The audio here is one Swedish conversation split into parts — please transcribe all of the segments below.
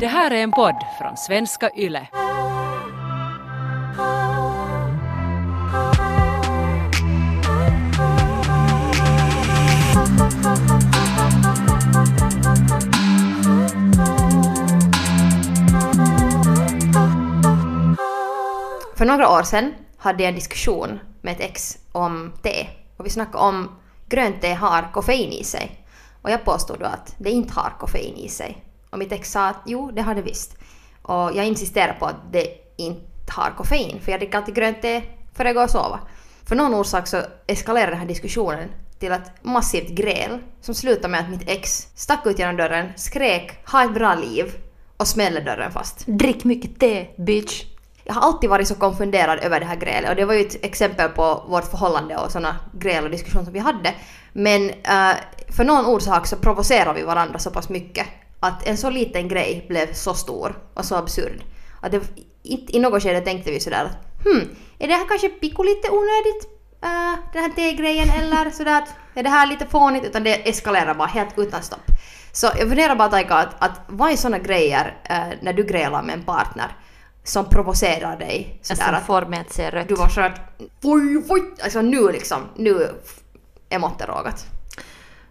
Det här är en podd från svenska YLE. För några år sedan hade jag en diskussion med ett ex om te. Och vi snackade om grönt te har koffein i sig. Och jag påstod då att det inte har koffein i sig. Och mitt ex sa att jo, det har det visst. Och jag insisterade på att det inte har koffein, för jag dricker alltid grönt te före jag går och sova. För någon orsak så eskalerade den här diskussionen till ett massivt gräl som slutade med att mitt ex stack ut genom dörren, skrek “ha ett bra liv” och smällde dörren fast. Drick mycket te, bitch. Jag har alltid varit så konfunderad över det här grälet och det var ju ett exempel på vårt förhållande och sådana gräl och diskussioner som vi hade. Men uh, för någon orsak så provocerar vi varandra så pass mycket att en så liten grej blev så stor och så absurd. Att det, inte, I något skede tänkte vi sådär att hmm, är det här kanske pico lite onödigt? Uh, den här te-grejen eller sådär att är det här lite fånigt? Utan det eskalerar bara helt utan stopp. Så jag funderar bara Taika att, att vad är sådana grejer uh, när du grälar med en partner som provocerar dig? Sådär Som att får mig att se rött. du var sådär att oj, oj, alltså nu liksom, nu är måttet rågat.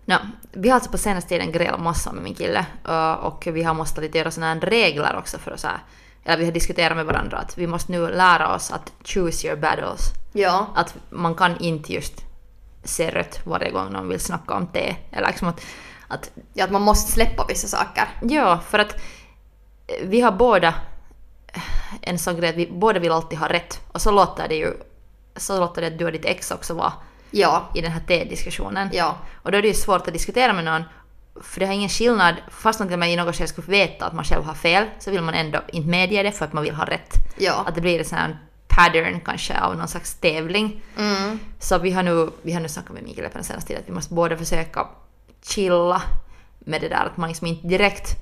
No, vi har alltså på senaste tiden grälat massa med min kille uh, och vi har måste lite göra sådana här regler också för att så här, eller vi har diskuterat med varandra att vi måste nu lära oss att choose your battles. Ja. Att man kan inte just se rött varje gång någon vill snacka om te. Eller liksom att, att ja, att man måste släppa vissa saker. Ja, för att eh, vi har båda en sån grej att vi båda vill alltid ha rätt. Och så låter det ju så låter det att du och ditt ex också vara Ja. i den här te-diskussionen. Ja. Och då är det ju svårt att diskutera med någon för det har ingen skillnad, fast man i något skede skulle veta att man själv har fel, så vill man ändå inte medge det för att man vill ha rätt. Ja. Att det blir en sån här pattern kanske av någon slags tävling. Mm. Så vi har nu, vi har nu snackat med Mikael på den senaste tiden att vi måste båda försöka chilla med det där att man liksom inte direkt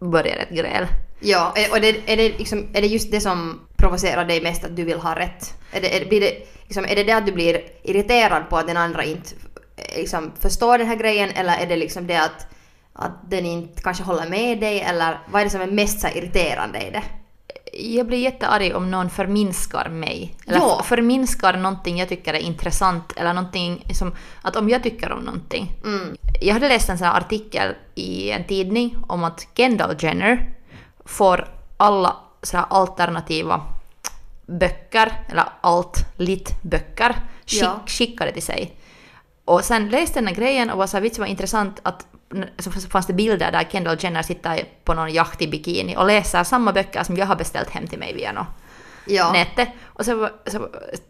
börjar ett gräl. Ja, och det, är, det liksom, är det just det som provocerar dig mest att du vill ha rätt? Är det, är, blir det, liksom, är det det att du blir irriterad på att den andra inte eh, liksom, förstår den här grejen eller är det liksom det att, att den inte kanske håller med dig eller vad är det som är mest så irriterande i det? Jag blir jättearg om någon förminskar mig. Eller Ja. förminskar någonting jag tycker är intressant eller någonting som, att om jag tycker om någonting. Mm. Jag hade läst en sån här artikel i en tidning om att Kendall Jenner får alla så här alternativa böcker, eller alt-lit-böcker, skick, Ja. skickade till sig. Och sen läste den här grejen och var så här, vet du vad intressant att så fanns det bilder där Kendall Jenner sitter på någon yacht i bikini och läser samma böcker som jag har beställt hem till mig via något Ja. nätet. Och så, var- så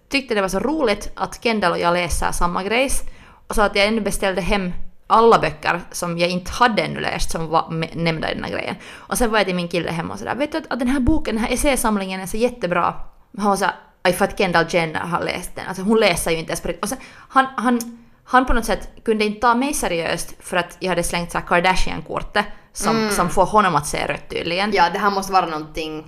tyckte det var så roligt att Kendall och jag läser samma grejs. Och så att jag ännu beställde hem alla böcker som jag inte hade ännu läst som var nämnda i den här grejen. Och sen var jag till min kille hemma och sådär, vet du att, att den här boken, den här essäsamlingen är så jättebra. Var såhär, aj för att Kendall Jenner har läst den. Alltså hon läser ju inte ens på riktigt. Och sen, han, han, han på något sätt kunde inte ta mig seriöst för att jag hade slängt Kardashian-kortet som, som får honom att se rött tydligen. ja, det här måste vara någonting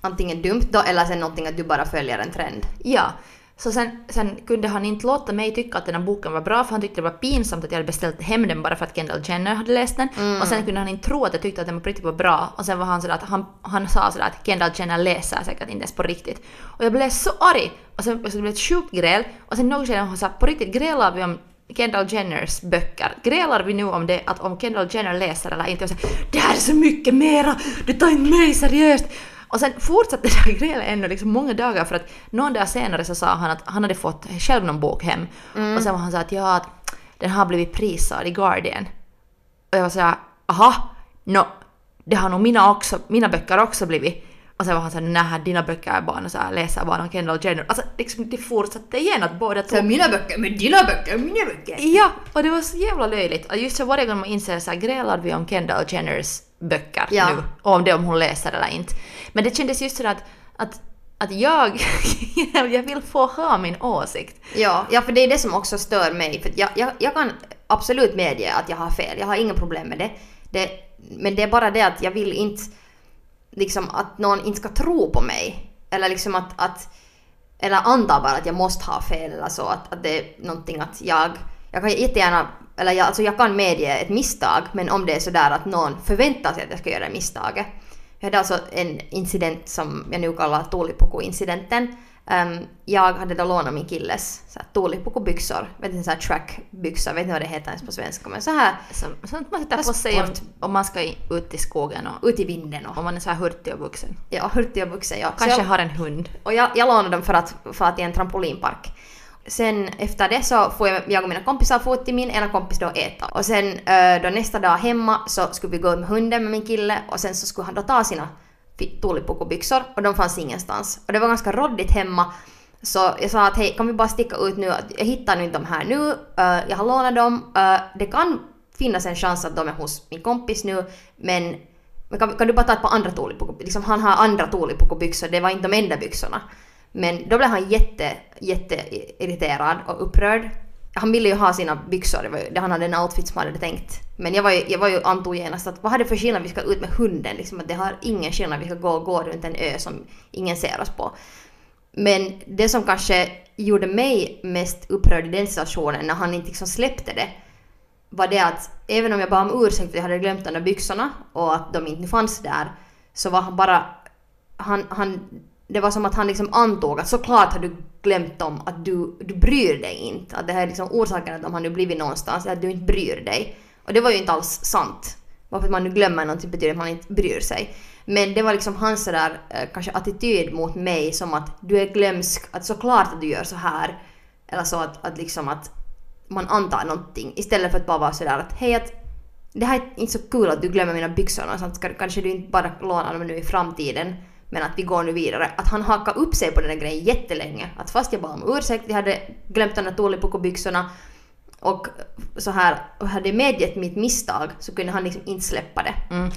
antingen dumt då eller sen någonting att du bara följer en trend. Ja. Så sen, sen kunde han inte låta mig tycka att den här boken var bra för han tyckte det var pinsamt att jag hade beställt hem den bara för att Kendall Jenner hade läst den. Och sen kunde han inte tro att jag tyckte att den på riktigt var bra. Och sen var han sådär att han, han sa sådär att Kendall Jenner läser säkert inte ens på riktigt. Och jag blev så arg! Och sen och så blev det ett sjukt gräl. Och sen något skede han sa på riktigt grälar vi om Kendall Jenners böcker. Grälar vi nu om det att om Kendall Jenner läser eller inte? Och så, det här är så mycket mera! Du tar inte mig seriöst! Och sen fortsatte det här grälet ännu liksom många dagar för att någon dag senare så sa han att han hade fått själv någon bok hem. Och sen var han så att ja, att den har blivit prisad i Guardian. Och jag var såhär, aha, no, det har nog mina, också, mina böcker också blivit. Och sen var han såhär, nej dina böcker är bara så här, läser bara Kendall Jenner. Alltså liksom, det fortsatte igen att båda Så mina böcker, men dina böcker, mina böcker. Ja, och det var så jävla löjligt. Och just så varje gång man inser så här, grälar vi om Kendall Jenners böcker Ja. nu. Och om det om hon läser eller inte. Men det kändes just sådär att, att, att jag, jag vill få ha min åsikt. Ja, ja, för det är det som också stör mig. För jag, jag, jag kan absolut medge att jag har fel, jag har inga problem med det. det. Men det är bara det att jag vill inte liksom att någon inte ska tro på mig. Eller liksom att, att eller anta bara att jag måste ha fel eller så. Att, att det är någonting att jag, jag kan jättegärna eller jag, alltså jag kan medge ett misstag, men om det är sådär att någon förväntar sig att jag ska göra det misstaget. Jag hade alltså en incident som jag nu kallar Tuulipuku-incidenten. Um, jag hade då lånat min killes Tuulipuku-byxor, vet ni så här trackbyxor, vet ni vad det heter ens på svenska, men så här Som, sånt man sätter Ja, på sig om, om man ska ut i skogen och ut i vinden och om man är så här hurtig och vuxen. ja, hurtiga byxor. Ja. Så Kanske jag, har en hund. och jag, jag lånade dem för att fara till en trampolinpark. Sen efter det så får jag, jag och mina kompisar få till min ena kompis då äta. Och sen eh, då nästa dag hemma så skulle vi gå ut med hunden med min kille och sen så skulle han då ta sina fi- och de fanns ingenstans. Och det var ganska råddigt hemma. Så jag sa att hej, kan vi bara sticka ut nu? Jag hittar nu inte de här nu. Eh, jag har lånat dem. Eh, det kan finnas en chans att de är hos min kompis nu, men men kan, kan du bara ta ett par andra tuulipukubyxor? Liksom han har andra tuulipukubyxor, det var inte de enda byxorna. Men då blev han jätte, jätte irriterad och upprörd. Han ville ju ha sina byxor, det var ju han hade en outfit som han hade tänkt. Men jag var ju, jag var ju antog genast att vad har det för skillnad vi ska ut med hunden? Liksom att det har ingen skillnad, vi ska gå, gå runt en ö som ingen ser oss på. Men det som kanske gjorde mig mest upprörd i den situationen när han inte liksom släppte det var det att även om jag bad om ursäkt för att jag hade glömt de där byxorna och att de inte fanns där så var han bara... Han, han, det var som att han liksom antog att såklart har du glömt dem, att du, du bryr dig inte. Att det här är liksom orsaken att de har nu blivit någonstans, att du inte bryr dig. Och det var ju inte alls sant. Varför man nu glömmer någonting betyder att man inte bryr sig. Men det var liksom hans där eh, kanske attityd mot mig som att du är glömsk, att såklart att du gör så här. Eller så att, att liksom att man antar någonting istället för att bara vara sådär att hej att det här är inte så kul att du glömmer mina byxor någonstans, kanske du inte bara lånar dem nu i framtiden men att vi går nu vidare. Att han hakar upp sig på den där grejen jättelänge. Att fast jag bad om ursäkt, jag hade glömt de där tuulipukubyxorna och så här och hade medgett mitt misstag så kunde han liksom inte släppa det. Mm.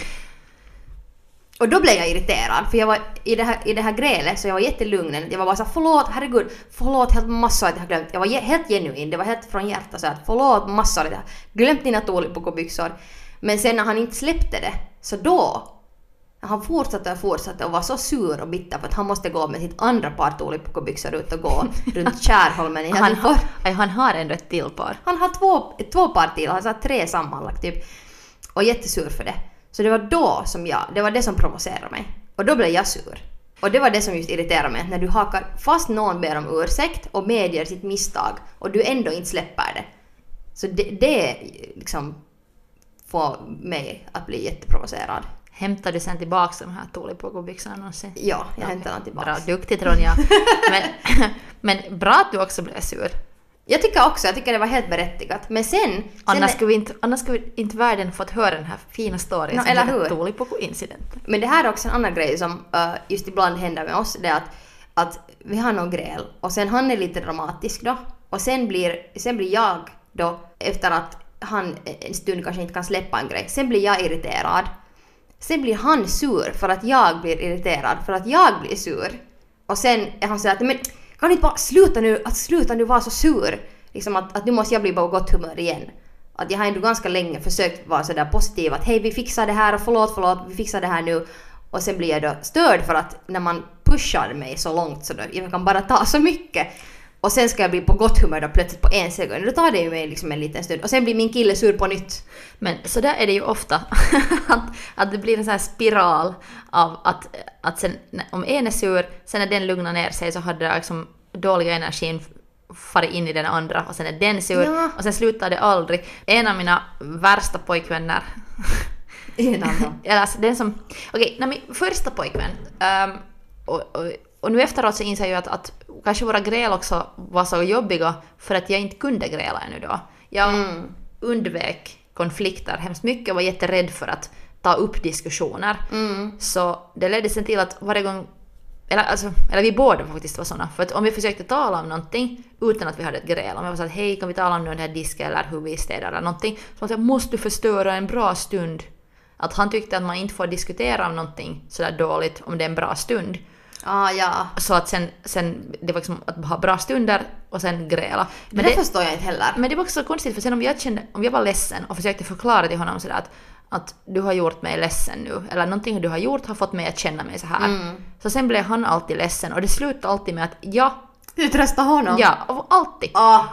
Och då blev jag irriterad för jag var i det här, i det här grälet så jag var jättelugn. Jag var bara så här, förlåt, herregud, förlåt helt massor att jag har glömt. Jag var helt genuin, det var helt från hjärtat så att förlåt massor att jag har glömt dina tuulipukubyxor. Men sen när han inte släppte det, så då han fortsatte och fortsatte och var så sur och bitter för att han måste gå med sitt andra par tuulipukubyxor ut och gå runt Kärholmen i Han, har, han har ändå ett till par. Han har två, två par till, han sa tre sammanlagt typ. Och jättesur för det. Så det var då som jag, det var det som provocerade mig. Och då blev jag sur. Och det var det som just irriterade mig, när du hakar fast någon ber om ursäkt och medger sitt misstag och du ändå inte släpper det. Så det, det liksom får mig att bli jätteprovocerad. Hämtar du sen tillbaka de här tuulipukubyxorna någonsin? Ja, jag hämtar den tillbaka. Bra, duktigt Ronja. men, men bra att du också blev sur. Jag tycker också, jag tycker det var helt berättigat. Men sen... sen Annars skulle, vi inte, annars skulle inte världen fått höra den här fina storyn No, som eller hur? Tuulipuku-incidenten. Men det här är också en annan grej som uh, just ibland händer med oss. Det är att, att vi har någon gräl och sen han är lite dramatisk då. Och sen blir, sen blir jag då, efter att han en stund kanske inte kan släppa en grej, sen blir jag irriterad. Sen blir han sur för att jag blir irriterad för att jag blir sur. Och sen är han sådär att men kan du inte bara sluta nu, att sluta nu vara så sur? Liksom att, att nu måste jag bli på gott humör igen. Att jag har ändå ganska länge försökt vara sådär positiv att hej vi fixar det här och förlåt förlåt vi fixar det här nu. Och sen blir jag då störd för att när man pushar mig så långt så då, jag kan bara ta så mycket. Och sen ska jag bli på gott humör då plötsligt på en sekund. Då tar det ju mig liksom en liten stund. Och sen blir min kille sur på nytt. Men så där är det ju ofta. att, att det blir en sån här spiral av att, att sen, om en är sur, sen när den lugnar ner sig så har det liksom dåliga energin farit in i den andra och sen är den sur Ja. och sen slutar det aldrig. En av mina värsta pojkvänner En annan. alltså den som... Okej, okay, min första pojkvän. ehm, och, och, och nu efteråt så inser jag att, att kanske våra gräl också var så jobbiga för att jag inte kunde gräla ännu då. Jag Mm. undvek konflikter hemskt mycket och var jätterädd för att ta upp diskussioner. Mm. Så det ledde sen till att varje gång eller, alltså, eller vi båda faktiskt var såna. För att om vi försökte tala om någonting utan att vi hade ett gräl, om jag var så att hej kan vi tala om den här disken eller hur vi städar eller någonting. Så säger måste du förstöra en bra stund. Att han tyckte att man inte får diskutera om någonting sådär dåligt om det är en bra stund. Ah, ja. Så att sen, sen det var liksom att ha bra stunder och sen gräla. Men det, förstår jag inte heller. Men det var också så konstigt för sen om jag kände, om jag var ledsen och försökte förklara till honom sådär att, att du har gjort mig ledsen nu, eller någonting du har gjort har fått mig att känna mig så här. Mm. Så sen blev han alltid ledsen och det slutade alltid med att ja, Du tröstar honom? ja, och alltid. Ah,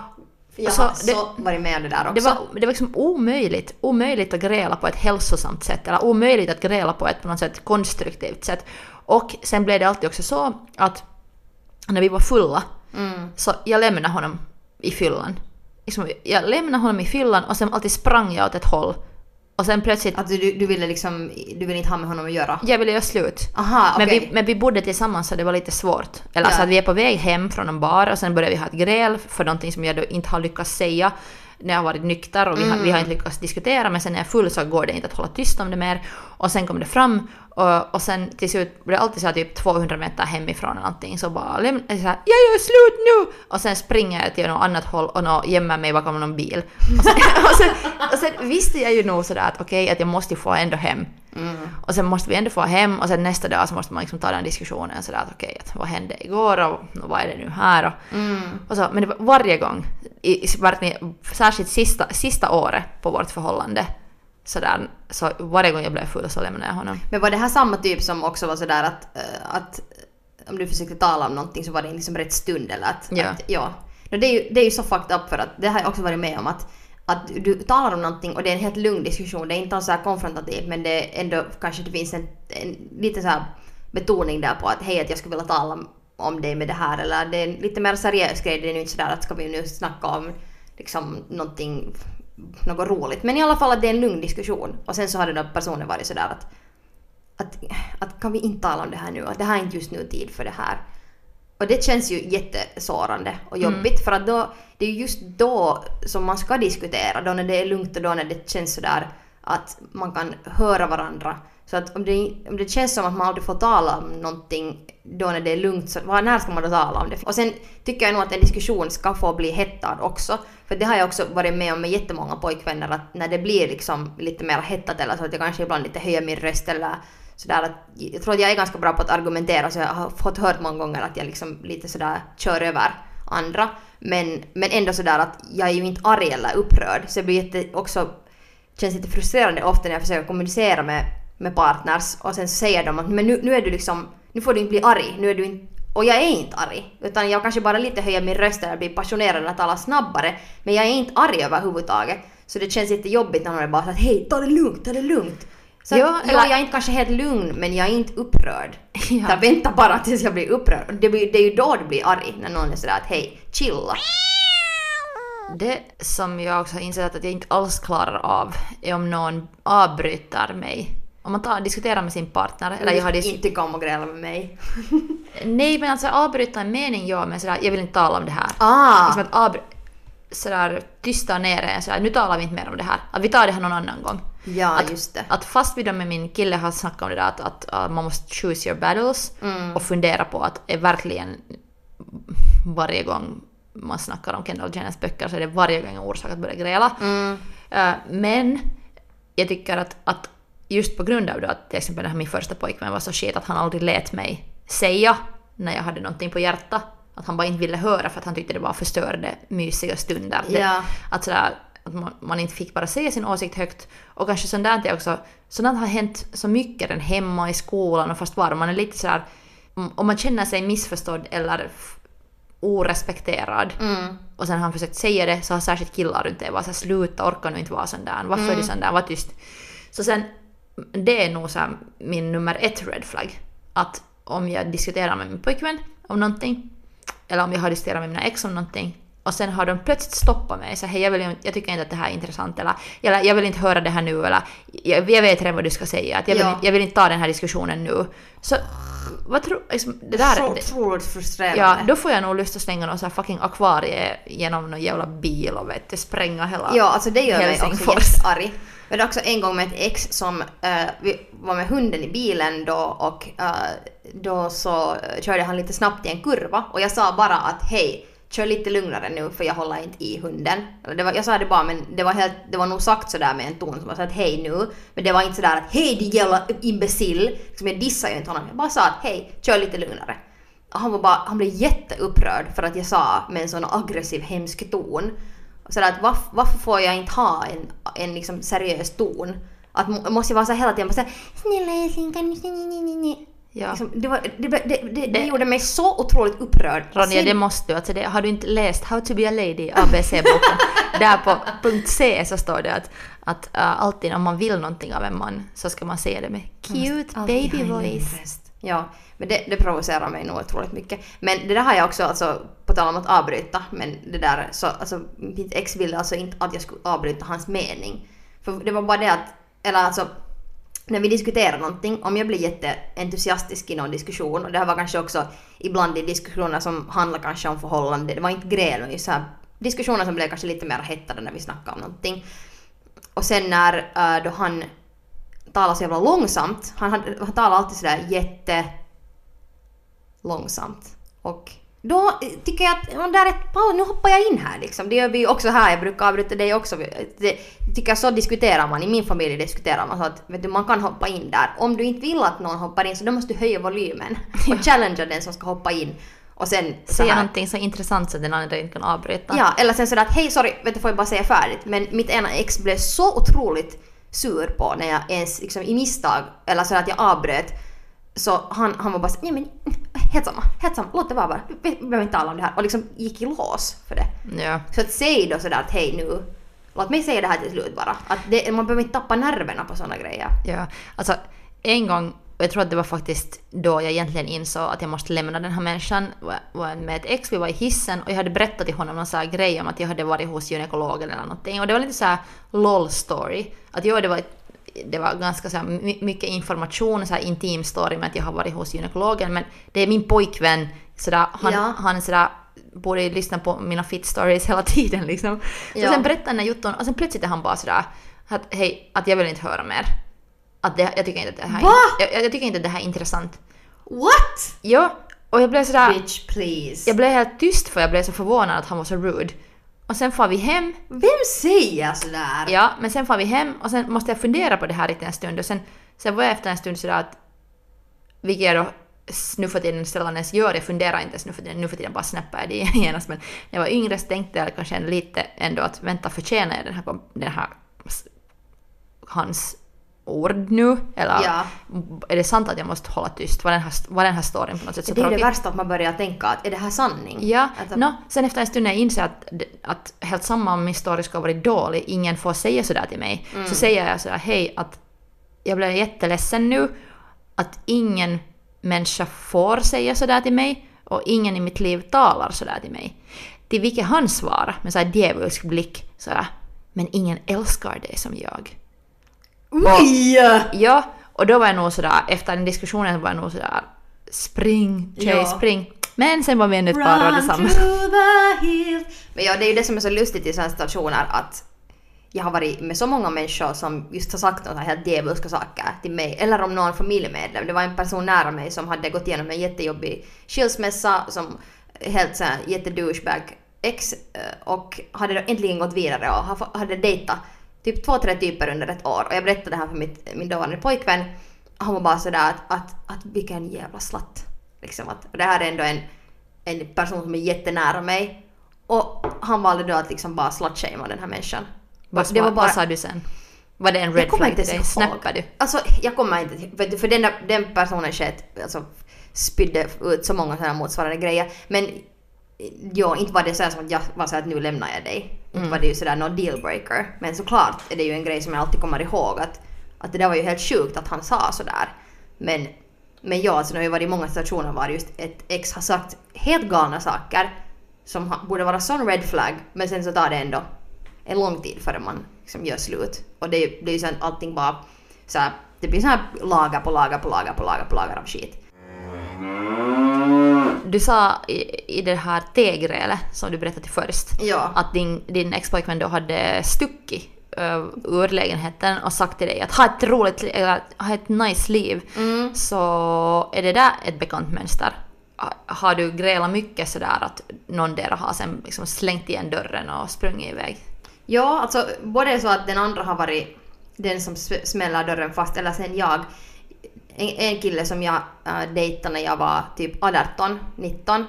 Jag så har Alltså, det- så varit med om det där också. Det var, det var liksom omöjligt, omöjligt att gräla på ett hälsosamt sätt, eller omöjligt att gräla på ett på något sätt konstruktivt sätt. Och sen blev det alltid också så att när vi var fulla, Mm. så jag lämnade honom i fyllan. Liksom, jag lämnade honom i fyllan och sen alltid sprang jag åt ett håll. Och sen plötsligt, Att du, du ville liksom, du ville inte ha med honom att göra? jag ville göra slut. Aha, Men, okej. vi, men vi bodde tillsammans så det var lite svårt. Eller Ja. så att vi är på väg hem från en bar och sen börjar vi ha ett gräl för någonting som jag inte har lyckats säga när jag har varit nykter och vi, har, vi har inte lyckats diskutera men sen när jag är full så går det inte att hålla tyst om det mer. Och sen kom det fram och, och sen till slut blev det alltid så här typ 200 meter hemifrån eller någonting så bara lämna, så här, jag gör slut nu! Och sen springer jag till något annat håll och nå, gömmer mig bakom någon bil. Och sen, och sen, och sen visste jag ju nog sådär att okej att jag måste ju få ändå hem. Och sen måste vi ändå få hem och sen nästa dag så måste man liksom ta den diskussionen sådär att okej, att vad hände igår och, och vad är det nu här och, och så. Men det var varje gång, i, särskilt sista, sista året på vårt förhållande, sådär, så varje gång jag blev full så lämnade jag honom. Men var det här samma typ som också var sådär att, eh, att om du försökte tala om någonting så var det liksom rätt stund eller att... Ja. Att, ja. No, det, är ju, det är ju så fucked up för att det har jag också varit med om att att du talar om någonting och det är en helt lugn diskussion. Det är inte alls så här konfrontativt men det är ändå kanske det finns en, en lite så här betoning där på att hej att jag skulle vilja tala om dig med det här eller det är en lite mer seriös grej. Det är ju inte sådär att ska vi nu snacka om liksom någonting, något roligt. Men i alla fall att det är en lugn diskussion. Och sen så hade då personen varit sådär att att, att kan vi inte tala om det här nu? Att det här är inte just nu tid för det här. Och det känns ju jättesårande och jobbigt för att då, det är ju just då som man ska diskutera, då när det är lugnt och då när det känns sådär att man kan höra varandra. Så att om det, om det känns som att man aldrig får tala om någonting då när det är lugnt, så var, när ska man då tala om det? Och sen tycker jag nog att en diskussion ska få bli hettad också. För det har jag också varit med om med jättemånga pojkvänner att när det blir liksom lite mer hettat eller så att jag kanske ibland lite höjer min röst eller sådär att jag tror att jag är ganska bra på att argumentera så jag har fått hört många gånger att jag liksom lite sådär kör över andra. Men, men ändå sådär att jag är ju inte arg eller upprörd så det blir jätte, också känns lite frustrerande ofta när jag försöker kommunicera med, med partners och sen säger de att men nu, nu är du liksom, nu får du inte bli arg, nu är du inte och jag är inte arg, utan jag kanske bara lite höjer min röst eller blir passionerad eller talar snabbare. Men jag är inte arg överhuvudtaget. Så det känns lite jobbigt när någon är bara såhär hej, ta det lugnt, ta det lugnt. Så Ja, att, eller- jag är inte kanske helt lugn, men jag är inte upprörd. Ja. Jag väntar bara tills jag blir upprörd. Det, blir, det är ju då du blir arg, när någon är sådär att hej, chilla. Det som jag också har insett att jag inte alls klarar av är om någon avbryter mig. Om man tar, diskuterar med sin partner, eller jag har dis- inte tycka om att gräla med mig. Nej men alltså avbryta en mening ja, men sådär, jag vill inte tala om det här. Ah! Liksom att avbry- sådär tysta ner en sådär, nu talar vi inte mer om det här. Att vi tar det här någon annan gång. Ja, att, just det. Att fast vi då med min kille har snackat om det där att, att uh, man måste choose your battles Mm. och fundera på att är verkligen varje gång man snackar om Kendall Jenners böcker så är det varje gång en orsak att börja gräla. Mm. Uh, men jag tycker att, att just på grund av då att till exempel den min första pojkvän var så shit att han aldrig lät mig säga när jag hade någonting på hjärtat. Att han bara inte ville höra för att han tyckte det bara förstörde mysiga stunder. Ja. att, sådär, att man, man inte fick bara säga sin åsikt högt. Och kanske sånt där är också, sådant har hänt så mycket redan hemma i skolan och fast var man är lite sådär, om man känner sig missförstådd eller orespekterad Mm. och sen har han försökt säga det så har särskilt killar runt det varit såhär sluta orkar nu inte vara sån där, varför är du sån där, var tyst. Så sen, det är nog så här min nummer ett red flag. Att om jag diskuterar med min pojkvän om någonting, eller om jag har diskuterat med mina ex om någonting, och sen har de plötsligt stoppat mig så hej jag, vill, jag tycker inte att det här är intressant eller, eller jag vill inte höra det här nu eller jag, jag vet redan vad du ska säga, att jag, vill, Ja. jag vill inte ta den här diskussionen nu. Så vad tror liksom, det där... så otroligt frustrerande. Ja, då får jag nog lust att slänga någon här fucking akvarie genom någon jävla bil och vet du, spränga hela Ja, alltså det gör mig också jättearg. Det är också en gång med ett ex som eh, vi var med hunden i bilen då och eh, då så eh, körde han lite snabbt i en kurva och jag sa bara att hej, kör lite lugnare nu för jag håller inte i hunden. Eller Det var, jag sa det bara men det var, helt, det var nog sagt sådär med en ton som var att hej nu. Men det var inte sådär att hej din jävla imbecill. Liksom jag dissade ju inte honom. Jag bara sa att hej, kör lite lugnare. Och han, var bara, han blev jätteupprörd för att jag sa med en sån aggressiv hemsk ton. Sådär att varf, varför får jag inte ha en, en liksom seriös ton? Att måste jag vara så här hela tiden bara såhär snälla älskling kan du... Ja. Liksom, det, var, det, det, det, det, det gjorde mig så otroligt upprörd. Ronja, Sen- det måste du. Alltså det, har du inte läst How to be a lady, ABC-boken? Där på punkt C så står det att, att äh, alltid om man vill någonting av en man så ska man säga det med cute baby voice. Ja, men det, det provocerar mig nog otroligt mycket. Men det där har jag också, alltså, på tal om att avbryta, men det där, så, alltså, mitt ex ville alltså inte att jag skulle avbryta hans mening. För det var bara det att, eller alltså, när vi diskuterar någonting, om jag blir jätteentusiastisk i någon diskussion, och det här var kanske också ibland i diskussioner som handlar kanske om förhållande, det var inte gräl, men just så här diskussioner som blev kanske lite mer hettade när vi snackade om någonting. Och sen när äh, då han talade så jävla långsamt, han, han talade alltid sådär jätte långsamt. Och då eh, tycker jag att ja, där är, Paul, nu hoppar jag in här liksom. Det gör vi ju också här, jag brukar avbryta dig också. Det, tycker jag så diskuterar man, i min familj diskuterar man så att vet du, man kan hoppa in där. Om du inte vill att någon hoppar in så då måste du höja volymen och challengea den som ska hoppa in. Och sen Säga någonting så intressant så att den andra inte kan avbryta. Ja, eller sen sådär att hej sorry, vet du får jag bara säga färdigt. Men mitt ena ex blev så otroligt sur på när jag ens liksom i misstag, eller så att jag avbröt. Så han, han var bara så, nej men helt samma, helt samma, låt det vara bara. Vi vi behöver inte tala om det här. Och liksom gick i lås för det. Ja. Så att säg då sådär att hej nu, låt mig säga det här till slut bara. Att det, man behöver inte tappa nerverna på sådana grejer. Ja, alltså en gång, och jag tror att det var faktiskt då jag egentligen insåg att jag måste lämna den här människan, var- med ett ex, vi var i hissen och jag hade berättat till honom någon sån grej om att jag hade varit hos gynekologen eller någonting och det var lite så här LOL story. Att jo, det var, det var ganska så mycket information, så här intim story med att jag har varit hos gynekologen men det är min pojkvän, så där, han, Ja. han så där, borde lyssna på mina fit stories hela tiden liksom. Så Ja. sen berättade den här jutton och sen plötsligt är han bara sådär att hej, att jag vill inte höra mer. Att det, jag tycker inte att det här jag, jag tycker inte att det här är intressant. What? Ja, och jag blev sådär, Bitch please. jag blev helt tyst för jag blev så förvånad att han var så rude. Och sen får vi hem, Vem säger sådär? ja, men sen får vi hem och sen måste jag fundera på det här lite en stund. Och sen, sen var jag efter en stund sådär att, vilket jag då nu för tiden sällan ens gör, jag funderar inte ens nu för tiden, nu för tiden bara snappar jag det genast. Men när jag var yngre så tänkte jag kanske lite ändå att vänta förtjänar jag den här, den här hans ord nu? Eller Ja. är det sant att jag måste hålla tyst? Var den här, var den här storyn på något sätt så Det är det tråkig? värsta att man börjar tänka att är det här sanning? Ja, Alltså- nå, sen efter en stund när jag inser att, att helt samma om min story ska ha varit dålig, ingen får säga sådär till mig, Mm. så säger jag sådär hej att jag blev jätteledsen nu att ingen människa får säga sådär till mig och ingen i mitt liv talar sådär till mig. Till vilket han svarar med såhär djävulsk blick sådär men ingen älskar dig som jag. Oj! Ja, och då var jag nog sådär, efter den diskussionen var jag nog sådär spring, tjej Ja. spring. Men sen var vi ännu ett par hade samma. Men ja, det är ju det som är så lustigt i sådana situationer att jag har varit med så många människor som just har sagt några helt djävulska saker till mig. Eller om någon familjemedlem. Det var en person nära mig som hade gått igenom en jättejobbig skilsmässa som helt såhär jättedouchebag ex eh, och hade då äntligen gått vidare och ha- hade dejtat typ två, tre typer under ett år. Och jag berättade det här för mitt, min dåvarande pojkvän. Han var bara sådär att, att, att vilken jävla slatt. Liksom att, och det här är ändå en, en person som är jättenära mig. Och han valde då att liksom bara slutshamea den här människan. Vad, det var bara, vad sa du sen? Var det en jag red kommer flag inte. Snappade du? Alltså jag kommer inte ihåg, för, för den, där, den personen sket, alltså spydde ut så många sådana motsvarande grejer. Men ja, inte var det så som att jag var så att nu lämnar jag dig. Mm. var det ju sådär någon dealbreaker. Men såklart är det ju en grej som jag alltid kommer ihåg att, att det där var ju helt sjukt att han sa sådär. Men, men ja, alltså, det har ju varit i många situationer var just ett ex har sagt helt galna saker som borde vara sån red flag men sen så tar det ändå en lång tid före man liksom gör slut. Och det blir ju så allting bara så här, det blir så här lager på lager på lager på lager på lager av skit. Du sa i, i det här tegrälet som du berättade först Ja. att din, din expojkvän då hade stuckit uh, ur lägenheten och sagt till dig att ha ett roligt, li- eller ha ett nice liv. Mm. Så är det där ett bekant mönster? Ha- Har du grälat mycket sådär att någon där har sen liksom slängt igen dörren och sprungit iväg? Ja, alltså både så att den andra har varit den som smäller dörren fast eller sen jag. En, en kille som jag äh, dejtade när jag var typ 18, 19.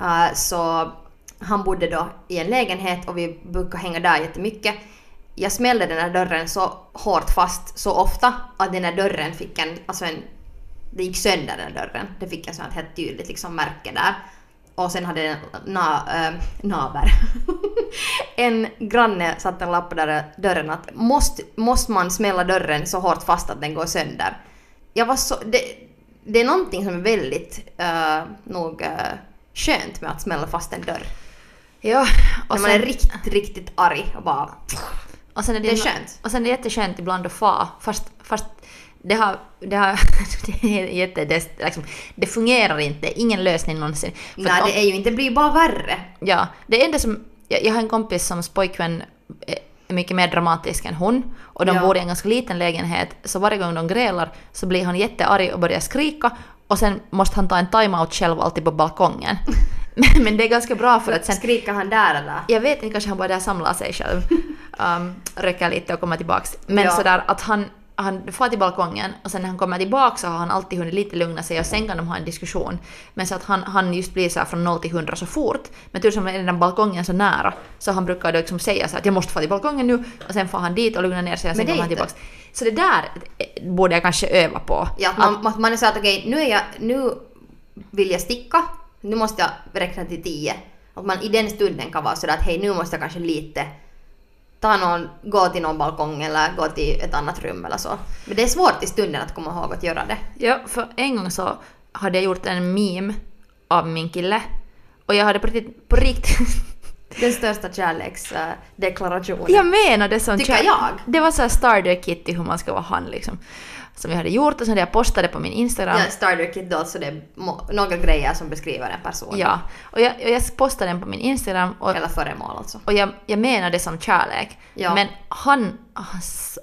äh, så han bodde då i en lägenhet och vi brukade hänga där jättemycket. Jag smällde den här dörren så hårt fast så ofta att den här dörren fick en, alltså en det gick sönder den dörren. Det fick jag så här helt tydligt liksom märke där. Och sen hade den na, äh, naver. en granne satte en lapp på där dörren att måste, måste man smälla dörren så hårt fast att den går sönder. Jag var så, det, det är någonting som är väldigt uh, nog uh, skönt med att smälla fast en dörr. Ja, När man är riktigt, riktigt arg och bara... och sen är det, det är skönt. Och sen är det jätteskönt ibland att fa, fast, fast det har, det har, det är jätte, det, liksom, det fungerar inte, ingen lösning någonsin. För Nej, om- det är ju inte, det blir bara värre. Ja, det enda som... Jag, jag har en kompis som pojkvän är mycket mer dramatisk än hon och de Ja. bor i en ganska liten lägenhet så varje gång de grälar så blir han jättearg och börjar skrika och sen måste han ta en timeout själv alltid på balkongen. Men, men det är ganska bra för att sen... Skriker han där eller? Jag vet inte, kanske han bara där samlar sig själv, um, röker lite och kommer tillbaks. Men Ja. sådär att han, han far till balkongen och sen när han kommer tillbaka så har han alltid hunnit lite lugna sig och sen kan de ha en diskussion. Men så att han, han just blir så från 0 till 100 så fort. Men tur som är den balkongen så nära så han brukar då liksom säga så att jag måste få till balkongen nu och sen får han dit och lugna ner sig och sen kommer han tillbaks. Så det där eh, borde jag kanske öva på. Ja, att man, att man är så att okej, nu, är jag, nu vill jag sticka, nu måste jag räkna till tio. Att man i den stunden kan vara sådär att hej, nu måste jag kanske lite ta någon, gå till någon balkong eller gå till ett annat rum eller så. Men det är svårt i stunden att komma ihåg att göra det. Ja, för en gång så hade jag gjort en meme av min kille och jag hade på riktigt, på riktigt Den största kärleksdeklarationen. Jag menar det som Tycker jag. Det var så starter kit till hur man ska vara han liksom. Som jag hade gjort och sen hade jag postat det på min Instagram. Ja, starter kit då, alltså det är några grejer som beskriver en person. Ja, och jag, och jag postade den på min Instagram och, Eller föremål alltså. och jag, jag menar det som kärlek. Ja. Men han,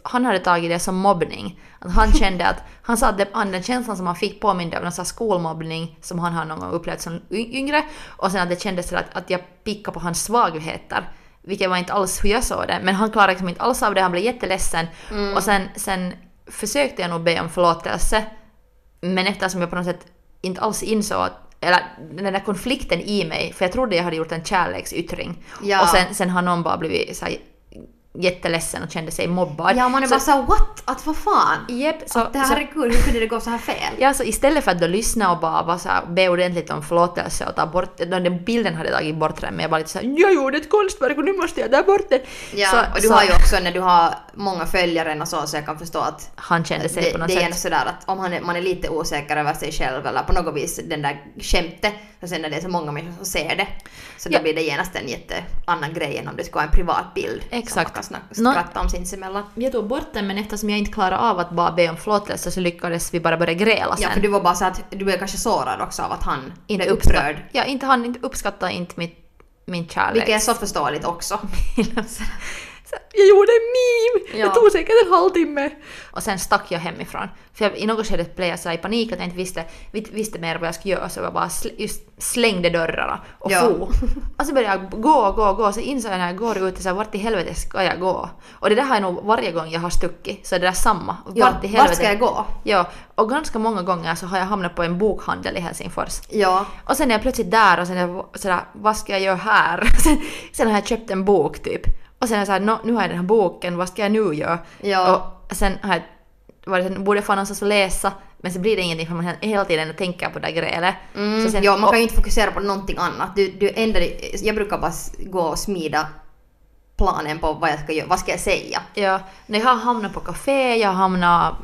han hade tagit det som mobbning. Att han kände att, han sa att det, han, den känslan som han fick påminde av någon skolmobbning som han har någon gång upplevt som yngre. Och sen att det kändes att, att jag pickade på hans svagheter. Vilket var inte alls hur jag såg det. Men han klarade liksom inte alls av det, han blev jätteledsen. Och sen, sen försökte jag nog be om förlåtelse. Men eftersom jag på något sätt inte alls insåg att eller den där konflikten i mig, för jag trodde jag hade gjort en kärleksyttring. Ja. Och sen, sen har någon bara blivit så här, jätteledsen och kände sig mobbad. Ja, man är så, bara såhär what? Att vad fan? Japp, så, Att det herregud, hur kunde det gå så här fel? ja, så istället för att då lyssna och bara, bara så här, be ordentligt om förlåtelse och ta bort den, den bilden hade jag tagit bort den, men jag bara lite såhär jag gjorde ett konstverk och nu måste jag ta bort det. Ja, så, och du så har ju också när du har många följare och så, så jag kan förstå att han kände sig det, på något det är sätt. ändå sådär att om han är, man är lite osäker över sig själv eller på något vis den där skämtet, och sen när det är så många människor som ser det, så då Ja. blir det genast en jätteannan grej än om det ska vara en privat bild Exakt. Snack, skratta om sinsemellan. Jag tog bort den men eftersom jag inte klarade av att bara be om förlåtelse så lyckades vi bara börja gräla sen. Ja, för du var bara så att du blev kanske sårad också av att han inte blev upprörd. Ja, inte han inte uppskattar inte mitt, min kärlek. Vilket är så förståeligt också. Jag gjorde en meme! Ja. Det tog säkert en halvtimme. Och sen stack jag hemifrån. För jag, i något skede blev jag så i panik att jag inte visste, vis- visste mer vad jag skulle göra så jag bara sl, just slängde dörrarna och Ja. for. Och så började jag gå, gå, gå. Så insåg jag när jag går ut så här, vart i helvete ska jag gå? Och det där har jag nog varje gång jag har stuckit. Så det där samma. Vart Ja, i vart helvete? ska jag gå? Ja, och ganska många gånger så har jag hamnat på en bokhandel i Helsingfors. Ja. Och sen är jag plötsligt där och sen är jag sådär, vad ska jag göra här? Sen, sen har jag köpt en bok typ. Och sen är jag såhär, "Nå, nu har jag den här boken, vad ska jag nu göra? Ja. Och sen har jag, var det, borde jag få någonstans att läsa, men så blir det ingenting för man hela tiden tänker på det grälet. Mm, sen- ja, man kan ju inte fokusera på någonting annat. Du, du ändrar, jag brukar bara gå och smida planen på vad jag ska göra, vad ska jag säga? Ja, när jag har hamnat på café, jag har hamnat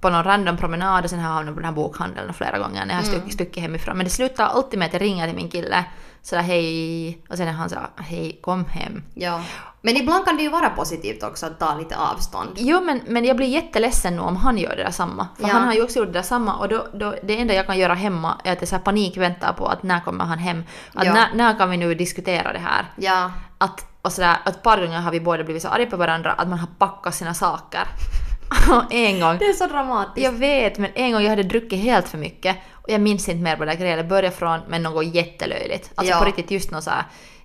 på någon random promenad och sen har jag hamnat på den här bokhandeln flera gånger när jag har Mm. stuck, stuckit hemifrån. Men det slutar alltid med att jag ringer till min kille sådär hej och sen är han så hej kom hem. Ja. Men ibland kan det ju vara positivt också att ta lite avstånd. Jo men, men jag blir jätteledsen nu om han gör det där samma. För Ja. han har ju också gjort det där samma och då, då, det enda jag kan göra hemma är att jag så här panik väntar på att när kommer han hem? Att Ja. när, när kan vi nu diskutera det här? Ja. Att, och sådär, att ett par gånger har vi båda blivit så arga på varandra att man har packat sina saker. en gång Det är så dramatiskt. Jag vet, men en gång jag hade druckit helt för mycket och jag minns inte mer vad det där grälet började från, men något jättelöjligt. Alltså Ja. på riktigt just något så här,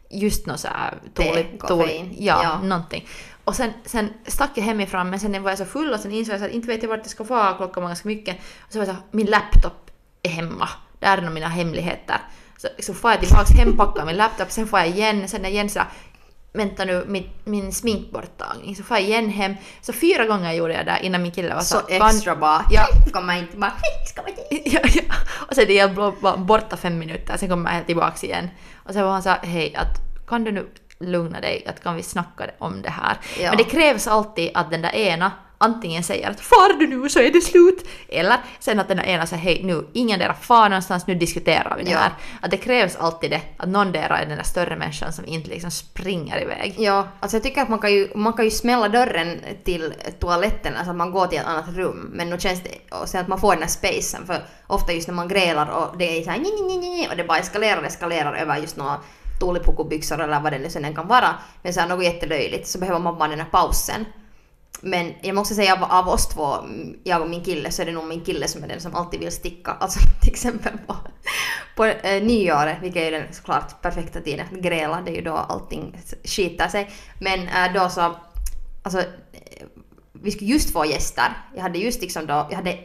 just något så här Te, tåligt, koffein. tåligt, ja, Ja. någonting. Och sen, sen stack jag hemifrån, men sen var jag så full och sen insåg jag att inte vet jag vart jag ska vara, klockan var ganska mycket. Och så var jag så min laptop är hemma, där är mina hemligheter. Så, så får jag tillbaks hem, packar min laptop, sen får jag igen, sen är jag igen så här, vänta nu, min, min sminkborttagning. Så får jag igen hem. Så fyra gånger gjorde jag det innan min kille var Så "Kan- extra bara. Ja. Kommer inte bara ska man inte. ja, ja. Och sen är jag borta fem minuter, sen kommer jag tillbaks igen. Och sen var han så hej, att kan du nu lugna dig, att kan vi snacka om det här? Ja. Men det krävs alltid att den där ena antingen säger att far du nu så är det slut, eller sen att den ena säger hej nu, ingen där far någonstans, nu diskuterar vi det Ja. här. Att det krävs alltid det, att någon där är den där större människan som inte liksom springer iväg. Ja, alltså jag tycker att man kan ju, man kan ju smälla dörren till toaletten, alltså att man går till ett annat rum, men nu känns det, och sen att man får den här spacen, för ofta just när man grälar och det är såhär nj, och det bara eskalerar och eskalerar över just några tulipukubyxor eller vad det nu sen kan vara, men såhär något jättelöjligt, så behöver man bara den här pausen. Men jag måste säga av, av oss två, jag och min kille, så är det nog min kille som är den som alltid vill sticka. Alltså till exempel på, på eh, nyåret, vilket är den såklart perfekta tiden att gräla, det är ju då allting skiter sig. Men eh, då så, alltså eh, vi skulle just få gäster. Jag hade just liksom då, jag hade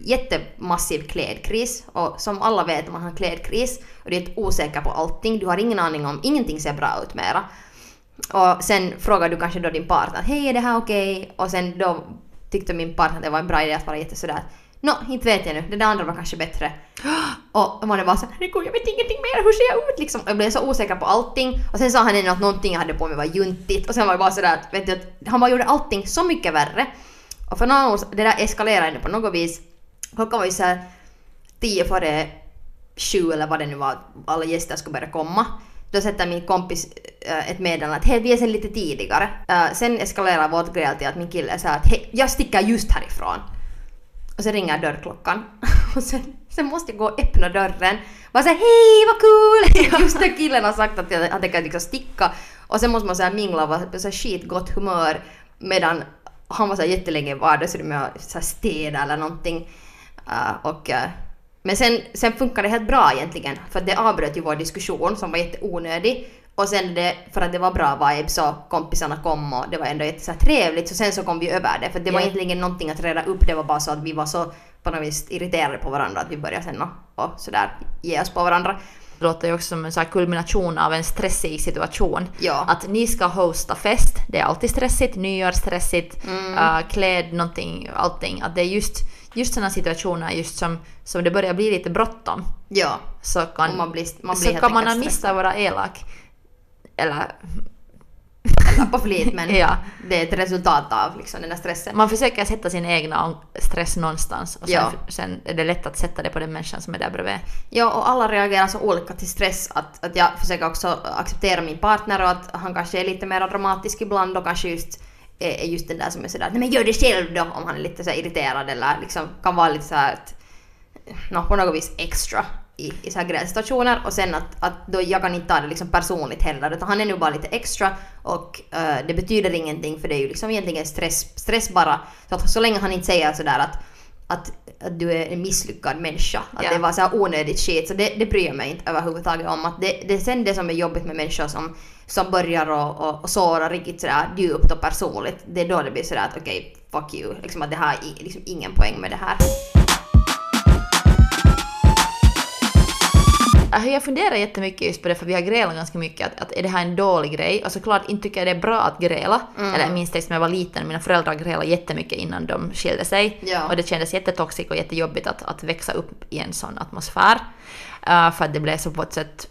jättemassiv klädkris och som alla vet om man har klädkris och du är helt osäker på allting, du har ingen aning om, ingenting ser bra ut mera. Och sen frågar du kanske då din partner hej är det här okej? Och sen då tyckte min partner att det var en bra idé att vara jättesådär Nå, inte vet jag nu, det där andra var kanske bättre. Och man är bara så herregud jag vet ingenting mer, hur ser jag ut liksom? Och jag blev så osäker på allting. Och sen sa han ännu att någonting jag hade på mig var juntigt. Och sen var jag bara sådär att, vet du, att han bara gjorde allting så mycket värre. Och för någon år, det där eskalerade nu på något vis. Klockan var ju såhär tio före sju eller vad det nu var, alla gäster skulle börja komma. Då sätter min kompis äh, ett meddelande att hej vi är sen lite tidigare. Äh, sen eskalerar vårt gräl till att min kille säger att hej jag sticker just härifrån. Och så ringer dörrklockan. Och sen, sen måste jag gå och öppna dörren. Bara såhär hej vad kul! Just det killen har sagt att jag, han tänker liksom sticka. Och sen måste man såhär mingla och vara på så skitgott humör. Medan han var så jättelänge i vardagsrummet och så eller någonting. Uh, och, uh, men sen, sen funkade det helt bra egentligen. För det avbröt ju vår diskussion som var jätteonödig. Och sen det, för att det var bra vibe så kompisarna kom och det var ändå jätte så så sen så kom vi över det. För det var Ja. egentligen någonting att reda upp, det var bara så att vi var så på något vis irriterade på varandra att vi började sen och, och sådär ge oss på varandra. Det låter ju också som en så kulmination av en stressig situation. Ja. Att ni ska hosta fest, det är alltid stressigt, nyår stressigt, Mm. uh, kläd någonting, allting. Att det är just, just sådana situationer just som, som det börjar bli lite bråttom. Ja. Så kan, Och man blir, man blir så kan man missat vara elak. Eller stressad på flit men Ja. det är ett resultat av liksom den här stressen. man försöker sätta sin egna stress någonstans och sen, Ja. sen är det lätt att sätta det på den människan som är där bredvid. Ja, och alla reagerar så olika till stress att, att jag försöker också acceptera min partner och att han kanske är lite mer dramatisk ibland och kanske just är just den där som är sådär nej men gör det själv då om han är lite så irriterad eller liksom kan vara lite så här att no, på något vis extra i, i så här gränssituationer. Och sen att, att då jag kan inte ta det liksom personligt heller utan han är nu bara lite extra. Och uh, det betyder ingenting för det är ju liksom egentligen stress, stress bara. Så att så länge han inte säger sådär att att, att du är en misslyckad människa. Att Ja. det var så här onödigt shit. Så det, det bryr jag mig inte överhuvudtaget om. Att det, det är sen det som är jobbigt med människor som, som börjar och, och, och såra riktigt sådär djupt och personligt. Det är då det blir sådär att okej, fuck you. Liksom att det här är liksom ingen poäng med det här. Jag funderar jättemycket just på det för vi har grälat ganska mycket att, att är det här en dålig grej? Och såklart inte tycker jag det är bra att gräla. Mm. Eller jag minns det när jag var liten, mina föräldrar grälade jättemycket innan de skilde sig. Ja. Och det kändes jättetoxiskt och jättejobbigt att, att växa upp i en sån atmosfär. Uh, för att det blev så på ett sätt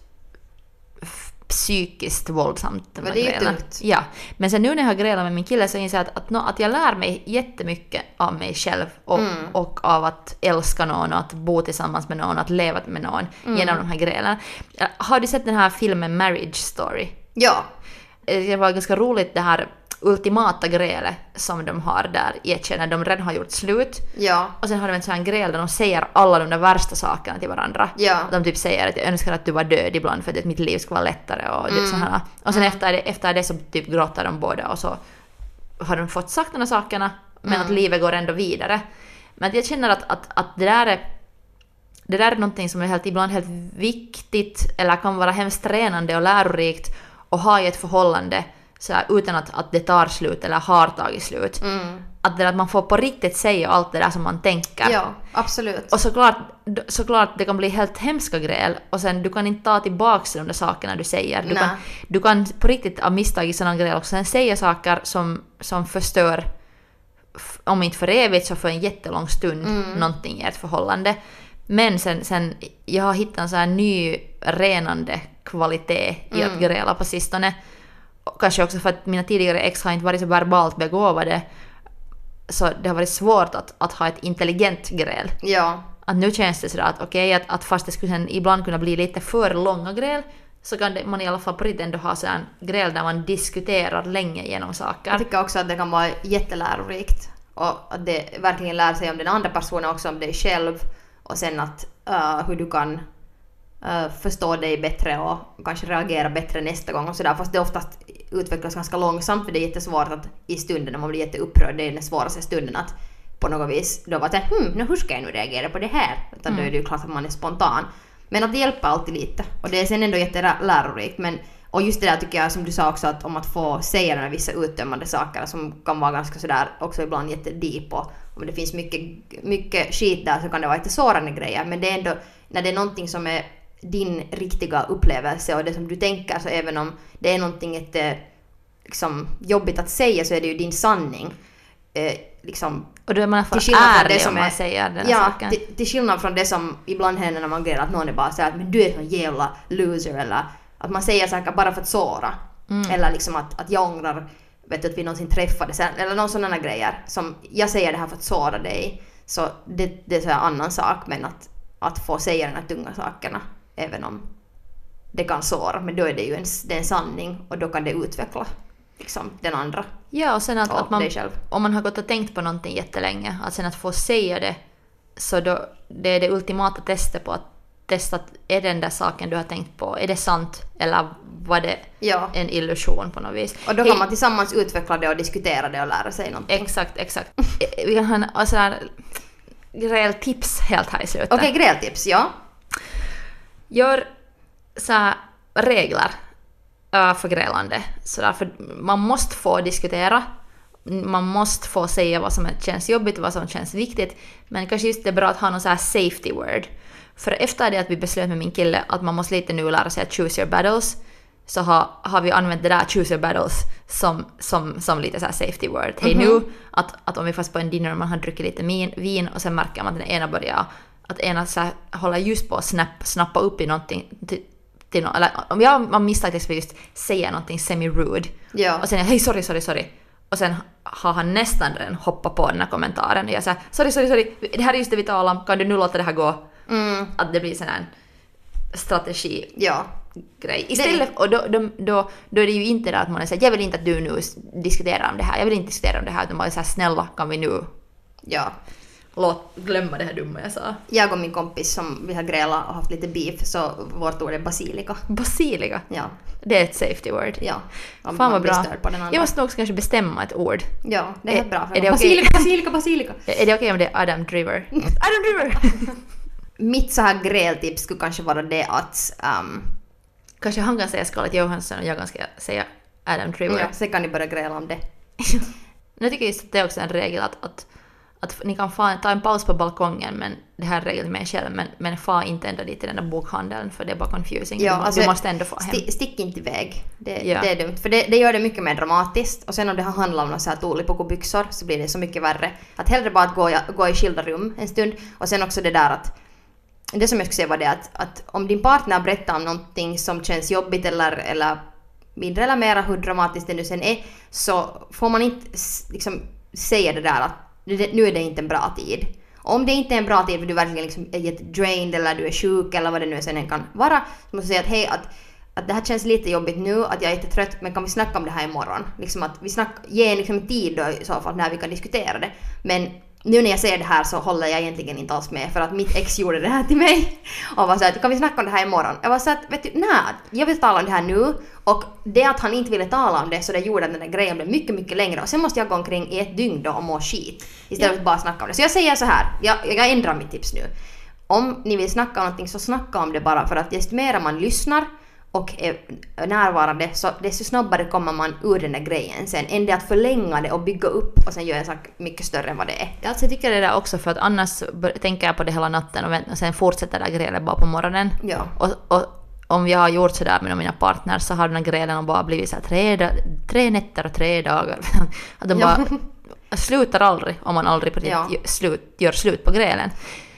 psykiskt våldsamt. de det är ju tungt. Ja, men sen nu när jag har grälat med min kille så inser jag att, att, nå- att jag lär mig jättemycket av mig själv och, Mm. och av att älska någon och att bo tillsammans med någon, att leva med någon Mm. genom de här grälen. Har du sett den här filmen Marriage Story? Ja. Eh, Det var ganska roligt det här ultimata grälet som de har där i ett skede när de redan har gjort slut. Ja. Och sen har de en sån här gräl där de säger alla de där värsta sakerna till varandra. Ja. De typ säger att jag önskar att du var död ibland för att mitt liv ska vara lättare och Mm. det, sådana. Och sen efter, det, efter det så typ gråter de båda och så har de fått sagt de här sakerna men Mm. att livet går ändå vidare. Men jag känner att, att, att det där är det där är någonting som är helt, ibland helt viktigt eller kan vara hemskt tränande och lärorikt att ha i ett förhållande så här, utan att, att det tar slut eller har tagit slut. Mm. att, det, att man får på riktigt säga allt det där som man tänker. Ja, absolut. Och såklart, såklart det kan bli helt hemska gräl och sen du kan inte ta tillbaka de där sakerna du säger. Du, Nej. kan, du kan på riktigt av misstag i sådana gräl också sen säga saker som, som förstör, om inte för evigt så för en jättelång stund, någonting i ert förhållande. Men sen, sen, jag har hittat en sån här ny renande kvalitet i att gräla på sistone. Kanske också för att mina tidigare ex har inte varit så verbalt begåvade. Så det har varit svårt att, att ha ett intelligent gräl. Ja, Att nu känns det sådär att okej, att, att fast det skulle ibland kunna bli lite för långa gräl så kan det, man i alla fall på riktigt ändå ha sådär gräl där man diskuterar länge genom jag saker. tycker också att det kan vara jättelärorikt. Och att det verkligen lär sig om den andra personen också om dig själv. Och sen att uh, hur du kan uh, förstå dig bättre och kanske reagera bättre nästa gång och sådär. Fast det oftast utvecklas ganska långsamt för det är jättesvårt att i stunden när man blir jätteupprörd, det är den svåraste stunden att på något vis då vara såhär hmm, nu hur ska jag nu reagera på det här? Utan då är det ju klart att man är spontan. Men att det hjälper alltid lite. Och det är sen ändå jättelärorikt. Men, och just det där tycker jag som du sa också att om att få säga här vissa uttömmande saker som kan vara ganska sådär också ibland jättedeep och om det finns mycket, mycket skit där så kan det vara lite sårande grejer. Men det är ändå när det är någonting som är din riktiga upplevelse och det som du tänker så även om det är någonting jätte, liksom, jobbigt att säga så är det ju din sanning. Eh, liksom, Och då är man i alla fall från det ärlig som om man är- säger den här ja, saken. till, till skillnad från det som ibland händer när man grälar att någon är bara såhär att men du är en jävla loser eller att man säger saker bara för att såra. Mm. Eller liksom att, att jag ångrar vet du, att vi någonsin träffades eller någon sådana grejer som jag säger det här för att såra dig. Så det, det är här annan sak men att, att få säga de här tunga sakerna även om det kan såra men då är det ju en, det en sanning och då kan det utveckla liksom den andra Ja, och sen att, och att man, om man har gått och tänkt på någonting jättelänge, att sen att få säga det, så då, det är det ultimata testet på att testa att är den där saken du har tänkt på, är det sant eller var det Ja. en illusion på något vis? Och då Hej- kan man tillsammans utveckla det och diskutera det och lära sig någonting. Exakt, exakt. Vi kan ha en sån här rejäl tips helt här i slutet. Okej, grältips, ja. Gör så regler äh, för grälande. Så därför man måste få diskutera. Man måste få säga vad som känns jobbigt och vad som känns viktigt. Men kanske just det är bra att ha någon så här safety word. För efter det att vi beslöt med min kille att man måste lite nu lära sig att choose your battles så har, har vi använt det där choose your battles som, som, som lite så safety word. Hej nu, att, att om vi fast på en dinner och man har druckit lite min, vin och sen märker man att den ena börjar att ena så här, håller just på att snapp, snappa upp i någonting till, till någon, eller om jag man misstänkt att just säga någonting semi-rude Ja. och sen jag hej sorry sorry sorry och sen har han nästan redan hoppat på den här kommentaren och jag säger sorry sorry sorry det här är just det vi talar om kan du nu låta det här gå? Mm, Att det blir sån här strategi ja. grej. Istället, och då, då, då, då är det ju inte det att man är såhär, jag vill inte att du nu diskuterar om det här, jag vill inte diskutera om det här, utan man är såhär, snälla kan vi nu Ja. Låt, glömma det här dumma jag sa. Jag och min kompis som vi har grälat och haft lite beef så vårt ord är basilika. Basilika, Ja. det är ett safety word. Ja. Om Fan vad bra. Jag måste nog också kanske bestämma ett ord. Ja, det är, Är- bra. För är det basilika, basilika, basilika! Är det okej om det är Adam Driver? Adam Driver! Mitt så här grältips skulle kanske vara det att... Um, kanske han kan säga Scarlett Johansson och jag kan säga Adam Driver. ja, sen kan ni börja gräla om det. Jag tycker just att det är också en regel att, att, att ni kan fa, ta en paus på balkongen, men det här är regeln med er själv, men, men fa inte ända dit till den där bokhandeln för det är bara confusing. Ja, du, alltså, du måste ändå få hem. sti, stick inte iväg. Det, Ja. det är dumt. För det, det gör det mycket mer dramatiskt. Och sen om det handlar om någon så här tuulipukubyxor så blir det så mycket värre. Att hellre bara att gå, i- gå i skilda rum en stund. Och sen också det där att det som jag skulle säga var det att, att om din partner berättar om någonting som känns jobbigt eller, eller mindre eller mera hur dramatiskt det nu sen är så får man inte liksom säga det där att nu är det inte en bra tid. Om det inte är en bra tid för du verkligen liksom är jättedrained eller du är sjuk eller vad det nu sen än kan vara så måste du säga att hej att, att det här känns lite jobbigt nu, att jag är jättetrött men kan vi snacka om det här imorgon? Liksom att vi snack, ge liksom tid då i så fall när vi kan diskutera det. Men nu när jag säger det här så håller jag egentligen inte alls med för att mitt ex gjorde det här till mig och var såhär kan vi snacka om det här imorgon? Jag var såhär att vet du, nej, jag vill tala om det här nu och det att han inte ville tala om det så det gjorde att den där grejen blev mycket, mycket längre och sen måste jag gå omkring i ett dygn då och må skit istället för att bara snacka om det. Så jag säger så här, jag, jag ändrar mitt tips nu. Om ni vill snacka om någonting så snacka om det bara för att desto mer man lyssnar och är närvarande så desto snabbare kommer man ur den där grejen sen än det att förlänga det och bygga upp och sen göra en sak mycket större än vad det är. Alltså jag tycker det där också för att annars tänker jag på det hela natten och, och sen fortsätter det där grälet bara på morgonen. Ja. Och, och om jag har gjort sådär med mina partners så har den här grälen bara blivit så här tre, tre nätter och tre dagar. Att de Ja. bara slutar aldrig om man aldrig på riktigt Ja. gör slut, gör slut på grälen.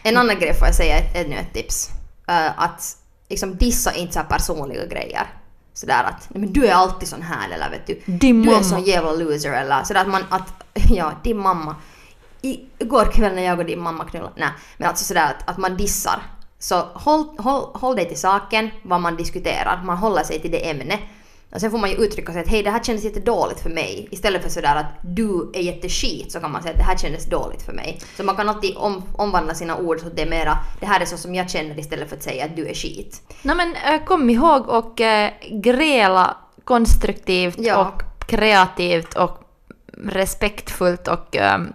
En annan grej får jag säga, ett, ännu ett tips. Eh, att liksom dissa inte så personliga grejer. Sådär att "Nej, men du är alltid sån här eller vet du. Din du är mamma." sån jävla loser eller sådär att man att ja, din mamma. I, igår kväll när jag och din mamma knullade. Nej, men alltså sådär att, att man dissar. Så håll, håll, håll dig till saken, vad man diskuterar. Man håller sig till det ämnet. Och sen får man ju uttrycka sig att hej det här kändes jättedåligt för mig. Istället för sådär att du är jätteskit så kan man säga att det här kändes dåligt för mig. Så man kan alltid om, omvandla sina ord så att det är mera det här är så som jag känner istället för att säga att du är skit. Nej men eh, kom ihåg och eh, gräla konstruktivt Ja. och kreativt och respektfullt och ehm,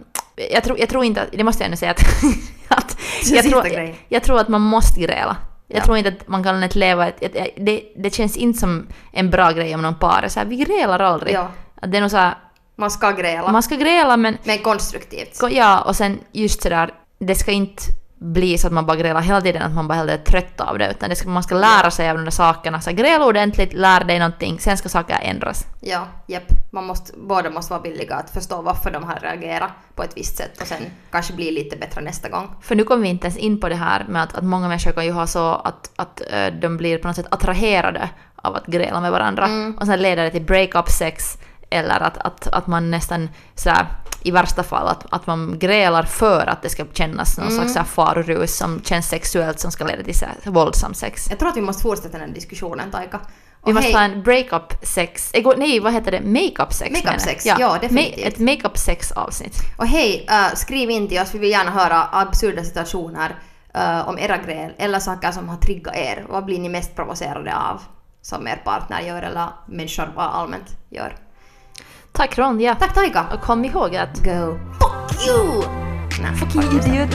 jag, tror, jag tror inte att, det måste jag ändå säga att, att jag, tror, grejen. jag tror att man måste gräla. Jag Ja. tror inte att man kan leva ett, det, det känns inte som en bra grej om någon par är så här, vi grälar aldrig. Ja. Att det är nog så här, Man ska gräla. man ska gräla men Men konstruktivt. Ja, och sen just sådär, det ska inte bli så att man bara grälar hela tiden, att man bara är trött av det, utan det ska, man ska lära sig av de där sakerna. Så gräla ordentligt, lär dig någonting, sen ska saker ändras. Ja, japp. Man måste, båda måste vara villiga att förstå varför de har reagerat på ett visst sätt och sen kanske bli lite bättre nästa gång. För nu kommer vi inte ens in på det här med att, att många människor kan ju ha så att, att eh, de blir på något sätt attraherade av att gräla med varandra. Och sen leder det till break-up sex eller att, att, att man nästan sådär, i värsta fall att, att man grälar för att det ska kännas någon slags så här farorus som känns sexuellt som ska leda till våldsam sex. Jag tror att vi måste fortsätta den här diskussionen, Taika. Vi Och måste hej, ha en break-up sex, nej vad heter det, make-up sex Make-up sex, ja, definitivt. Ma- ett make-up sex avsnitt. Och hej, eh, skriv in till oss, vi vill gärna höra absurda situationer eh, om era gräl eller saker som har triggat er. Vad blir ni mest provocerade av som er partner gör eller människor allmänt gör? Tack Ron, ja. Tack Taika! Och kom ihåg att Go fuck you! Nej, fuck you idiot.